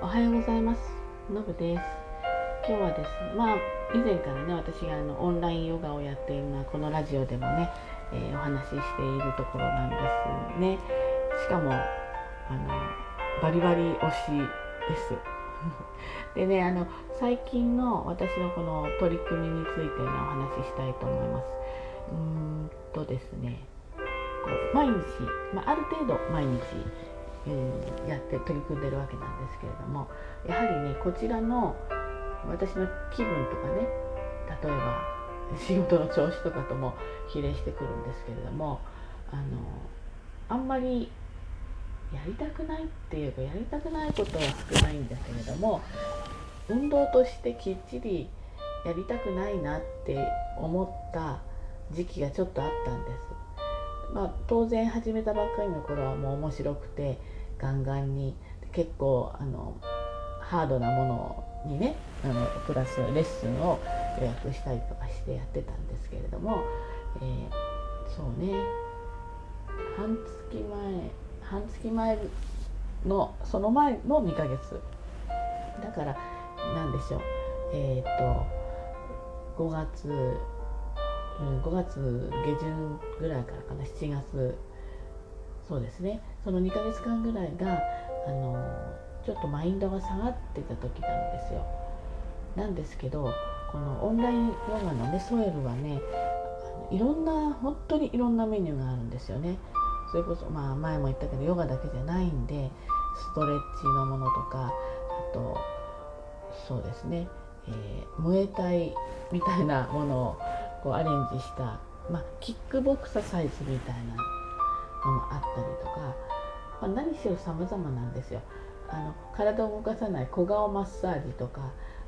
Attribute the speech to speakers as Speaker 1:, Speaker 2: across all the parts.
Speaker 1: おはようございます。のぶです。今日はですねまあ以前からね私があのオンラインヨガをやっているのはこのラジオでもね、えー、お話ししているところなんですね。しかもあのバリバリ推しです。でねあの最近の私のこの取り組みについてねお話ししたいと思います。うーんとですねこう毎日、まあ、ある程度毎日やって取り組んでるわけなんですけれどもやはりねこちらの私の気分とかね例えば仕事の調子とかとも比例してくるんですけれどもあのあんまりやりたくないっていうかやりたくないことは少ないんだけれども運動としてきっちりやりたくないなって思った時期がちょっとあったんです。まあ、当然始めたばっかりの頃はもう面白くてガンガンに。結構あのハードなものにねあのクラスレッスンを予約したりとかしてやってたんですけれども、えー、そうね。半月前半月前のその前の2ヶ月。だから何でしょう。えっ、ー、と5月、5月下旬ぐらいからかな。7月そうですね。その2ヶ月間ぐらいがあのちょっとマインドが下がってた時なんですよ。なんですけどこのオンラインヨガのねソエルはねいろんな本当にいろんなメニューがあるんですよね。それこそまあ前も言ったけどヨガだけじゃないんでストレッチのものとかあとそうですね、えー、ムエタイみたいなものをこうアレンジした、まあ、キックボクササイズみたいなのもあったりとか、まあ、何しろ様々なんですよ。あの体を動かさない小顔マッサージとか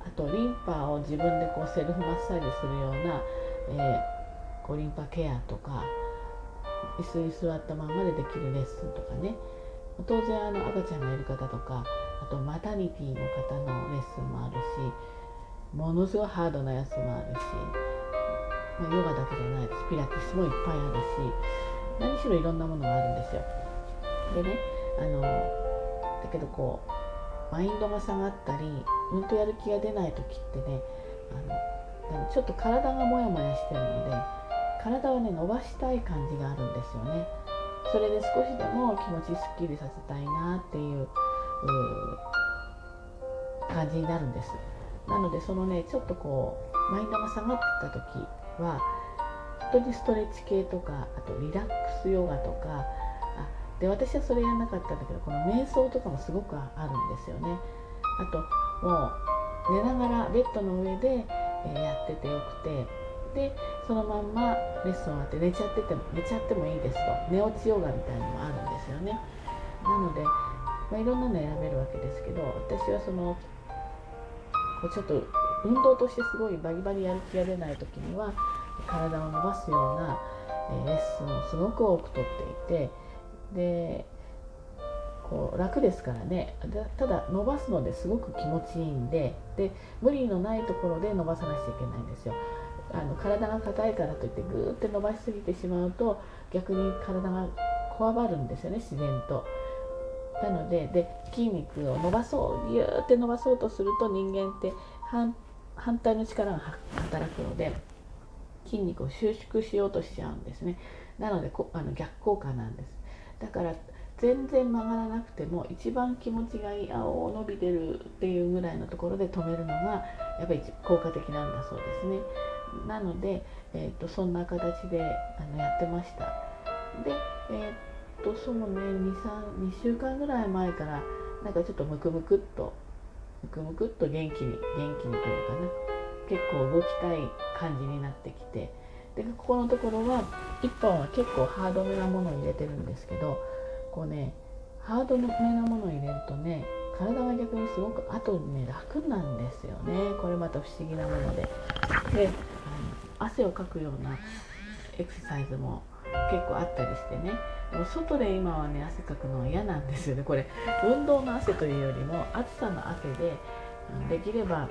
Speaker 1: あとリンパを自分でこうセルフマッサージするような、えー、こうリンパケアとか椅子に座ったままでできるレッスンとかね。当然あの赤ちゃんがいる方とかあとマタニティの方のレッスンもあるしものすごいハードなやつもあるし、まあ、ヨガだけじゃないです。ピラティスもいっぱいあるし何しろいろんなものがあるんですよ。でねあのだけどこうマインドが下がったりうんとやる気が出ない時ってねあのちょっと体がモヤモヤしてるので体をね伸ばしたい感じがあるんですよね。それで少しでも気持ちすっきりさせたいなっていう感じになるんです。なのでそのねちょっとこうマインドが下がってた時は本当にストレッチ系とかあとリラックスヨガとか。あで私はそれやらなかったんだけどこの瞑想とかもすごくあるんですよね。あともう寝ながらベッドの上で、えー、やっててよくて。でそのまんまレッスン終わって寝ちゃってても寝ちゃってもいいですと。寝落ちヨガみたいのもあるんですよね。なので、まあ、いろんなの選べるわけですけど私はそのこうちょっと運動としてすごいバリバリやる気が出ない時には体を伸ばすような、えレッスンをすごく多くとっていてでこう楽ですからねただ伸ばすのですごく気持ちいいんでで無理のないところで伸ばさなくちゃいけないんですよ。あの体が硬いからといってグーって伸ばしすぎてしまうと逆に体がこわばるんですよね自然と。なのでで筋肉を伸ばそうギューって伸ばそうとすると人間って反対の力が働くので筋肉を収縮しようとしちゃうんですね。なのでこあの逆効果なんです。だから全然曲がらなくても一番気持ちがいい青伸びてるっていうぐらいのところで止めるのがやっぱり効果的なんだそうですね。なので、えーと、そんな形であのやってました。でえっ、とそうね2週間ぐらい前からなんかちょっとムクムクっとムクムクっと元気に元気にというかな結構動きたい感じになってきてでここのところは1本は結構ハードめなものを入れてるんですけどこうねハードめなものを入れるとね体が逆にすごく後にね楽なんですよね。これまた不思議なもので。であの汗をかくようなエクササイズも結構あったりしてね。でも外で今はね汗かくのは嫌なんですよね。これ運動の汗というよりも暑さの汗でできれば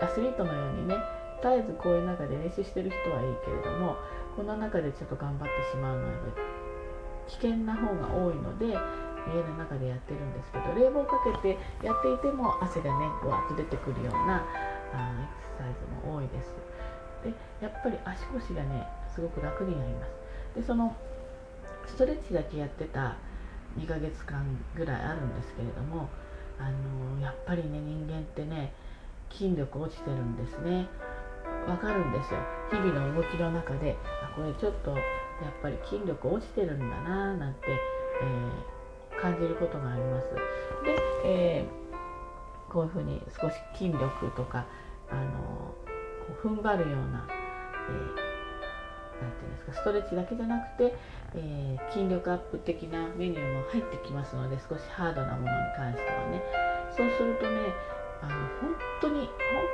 Speaker 1: アスリートのようにね絶えずこういう中で練習してる人はいいけれどもこの中でちょっと頑張ってしまうのは危険な方が多いので、家の中でやってるんですけど冷房かけてやっていても汗がねわっと出てくるようなあエクササイズも多いですでやっぱり足腰がねすごく楽になります。でそのストレッチだけやってた2ヶ月間ぐらいあるんですけれどもあのやっぱりね人間ってね筋力落ちてるんですね。わかるんですよ。日々の動きの中であこれちょっとやっぱり筋力落ちてるんだななんて、えー、感じることがあります。で、えー、こういうふうに少し筋力とかあの踏ん張るような、えーなんていうんですかストレッチだけじゃなくて、えー、筋力アップ的なメニューも入ってきますので少しハードなものに関してはね。そうするとねあの本当に本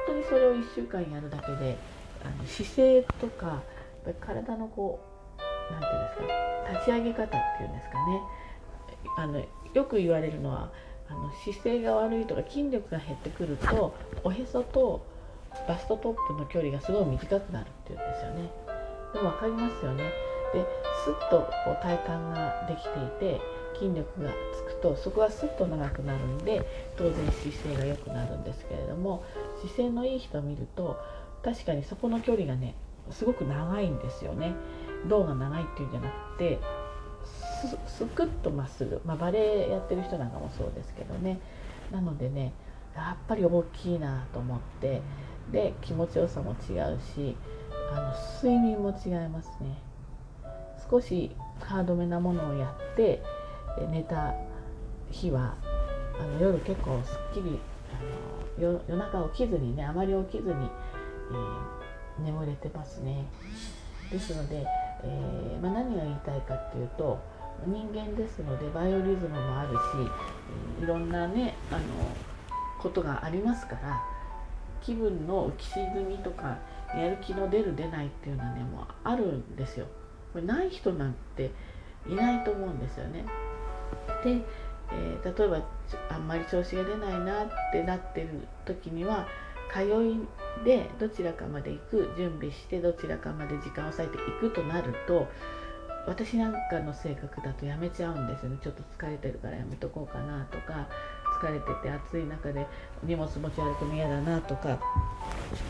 Speaker 1: 当にそれを1週間やるだけであの姿勢とか体のこう何て言うんですか立ち上げ方っていうんですかねあのよく言われるのはあの姿勢が悪いとか筋力が減ってくるとおへそとバストトップの距離がすごい短くなるっていうんですよね。でも分かりますよね。ですっとこう体幹ができていて筋力がつくとそこがスッと長くなるんで当然姿勢が良くなるんですけれども姿勢のいい人を見ると確かにそこの距離がねすごく長いんですよね。胴が長いっていうんじゃなくてすくっとまっすぐ、まあ、バレエやってる人なんかもそうですけどねなのでねやっぱり大きいなと思ってで気持ちよさも違うしあの睡眠も違いますね少しハードめなものをやって寝た日はあの夜結構すっきりあの夜中起きずにねあまり起きずに、えー、眠れてますね。ですので、えー、まあ、何が言いたいかっていうと人間ですのでバイオリズムもあるしいろんなねあのことがありますから気分の浮き沈みとかやる気の出る出ないっていうのはねもうあるんですよ。これない人なんていないと思うんですよね。で、えー、例えばあんまり調子が出ないなってなってる時には通いでどちらかまで行く準備してどちらかまで時間を割いていくとなると私なんかの性格だとやめちゃうんですよね。ちょっと疲れてるからやめとこうかなとか疲れてて暑い中で荷物持ち歩くの嫌だなとか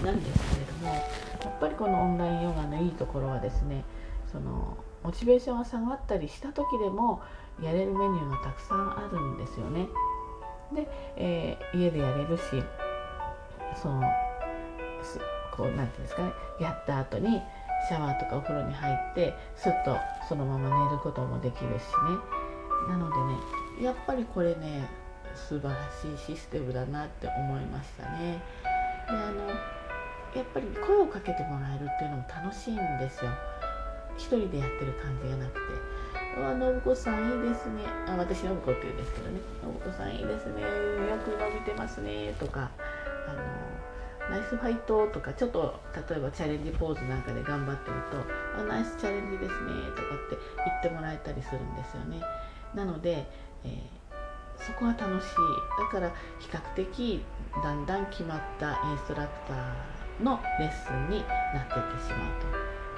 Speaker 1: なんですけれどもやっぱりこのオンラインヨガのいいところはですねそのモチベーションが下がったりした時でもやれるメニューがたくさんあるんですよね。で、えー、家でやれるしそのこう何て言うんですかねやった後にシャワーとかお風呂に入ってすっとそのまま寝ることもできるしねなのでねやっぱりこれね素晴らしいシステムだなって思いましたね。であのやっぱり声をかけてもらえるっていうのも楽しいんですよ。一人でやってる感じがなくて「あ信子さんいいですね」あ私信子って言うんですけどね「信子さんいいですね。よく伸びてますね」とか。あのナイスファイトとか。ちょっと例えばチャレンジポーズなんかで頑張ってると「あナイスチャレンジですね」とかって言ってもらえたりするんですよね。なので、えー、そこは楽しい。だから比較的だんだん決まったインストラクターのレッスンになっていってしまうと。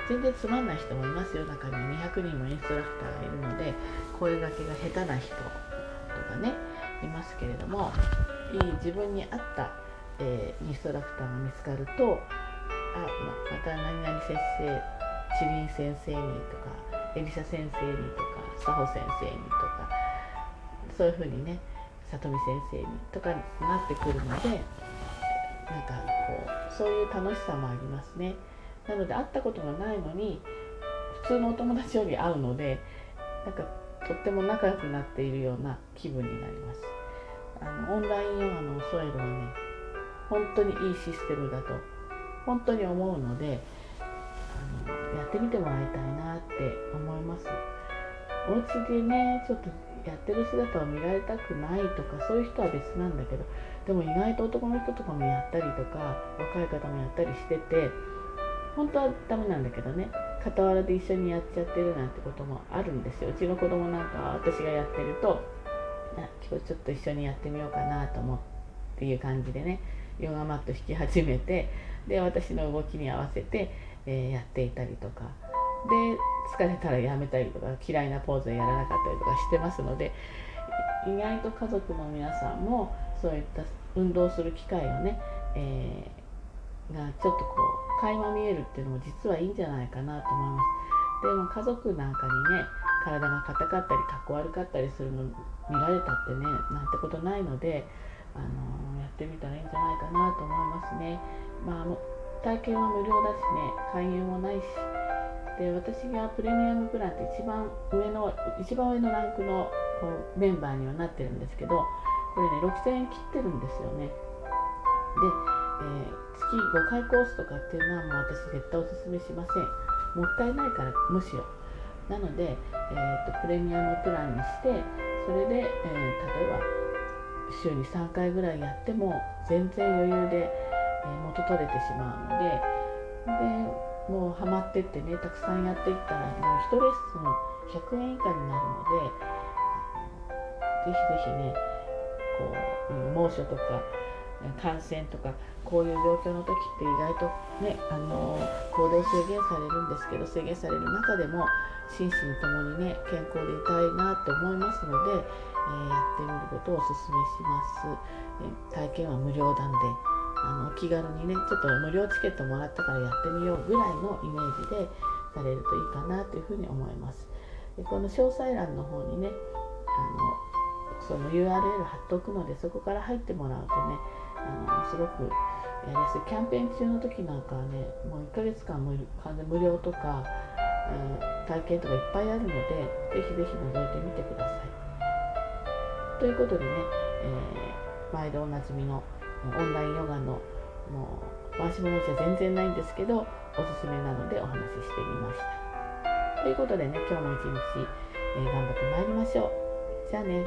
Speaker 1: 全然つまんない人もいますよ。中に200人もインストラクターがいるので声がけが下手な人とかねいますけれどもいい自分に合った、えー、インストラクターが見つかるとあままた何々先生チリン先生にとかエリサ先生にとか佐保先生にとかそういうふうにね里見先生にとかになってくるのでなんかこうそういう楽しさもありますね。なので会ったことがないのに普通のお友達より会うのでなんかとっても仲良くなっているような気分になります。あのオンラインヨガのソエルはね本当にいいシステムだと本当に思うのであのやってみてもらいたいなって思います。お家でねちょっとやってる姿を見られたくないとかそういう人は別なんだけどでも意外と男の人とかもやったりとか若い方もやったりしてて本当はダメなんだけどね。傍らで一緒にやっちゃってるなんてこともあるんですよ。うちの子供なんかは私がやってると今日ちょっと一緒にやってみようかなと思っていう感じでね。ヨガマット引き始めてで私の動きに合わせて、えー、やっていたりとか。で疲れたらやめたりとか嫌いなポーズをやらなかったりとかしてますので意外と家族の皆さんもそういった運動する機会をね、えー、がちょっとこう垣間見えるっていうのも実はいいんじゃないかなと思います。でも家族なんかにね体が硬かったりかっこ悪かったりするの見られたってねなんてことないので、あのー、やってみたらいいんじゃないかなと思いますね。まあ、体験は無料だしね勧誘もないしで私がプレミアムプランって一番上の一番上のランクのこうメンバーにはなってるんですけどこれね6000円切ってるんですよねで、えー、月5回コースとかっていうのはもう私絶対おすすめしません。もったいないからむしろ。なので、えーと、プレミアムプランにしてそれで、えー、例えば週に3回ぐらいやっても全然余裕で、えー、元取れてしまうのででもうハマってってねたくさんやっていったらもう1レッスン100円以下になるのでぜひぜひねこう猛暑とか感染とかこういう状況の時って意外とねあの行動制限されるんですけど制限される中でも心身ともにね健康でいたいなと思いますので、えー、やってみることをおすすめします、え体験は無料なんであの気軽にねちょっと無料チケットもらったからやってみようぐらいのイメージでされるといいかなというふうに思います。でこの詳細欄の方にねあのその URL 貼っておくのでそこから入ってもらうとねあのすごくやりやすい。キャンペーン中の時なんかはねもう1ヶ月間無完全無料とか、えー、体験とかいっぱいあるのでぜひぜひ覗いてみてください。ということでね、えー、毎度おなじみのオンラインヨガのもう回し物じゃ全然ないんですけどおすすめなのでお話ししてみました。ということでね今日も一日、えー、頑張ってまいりましょう。じゃあね。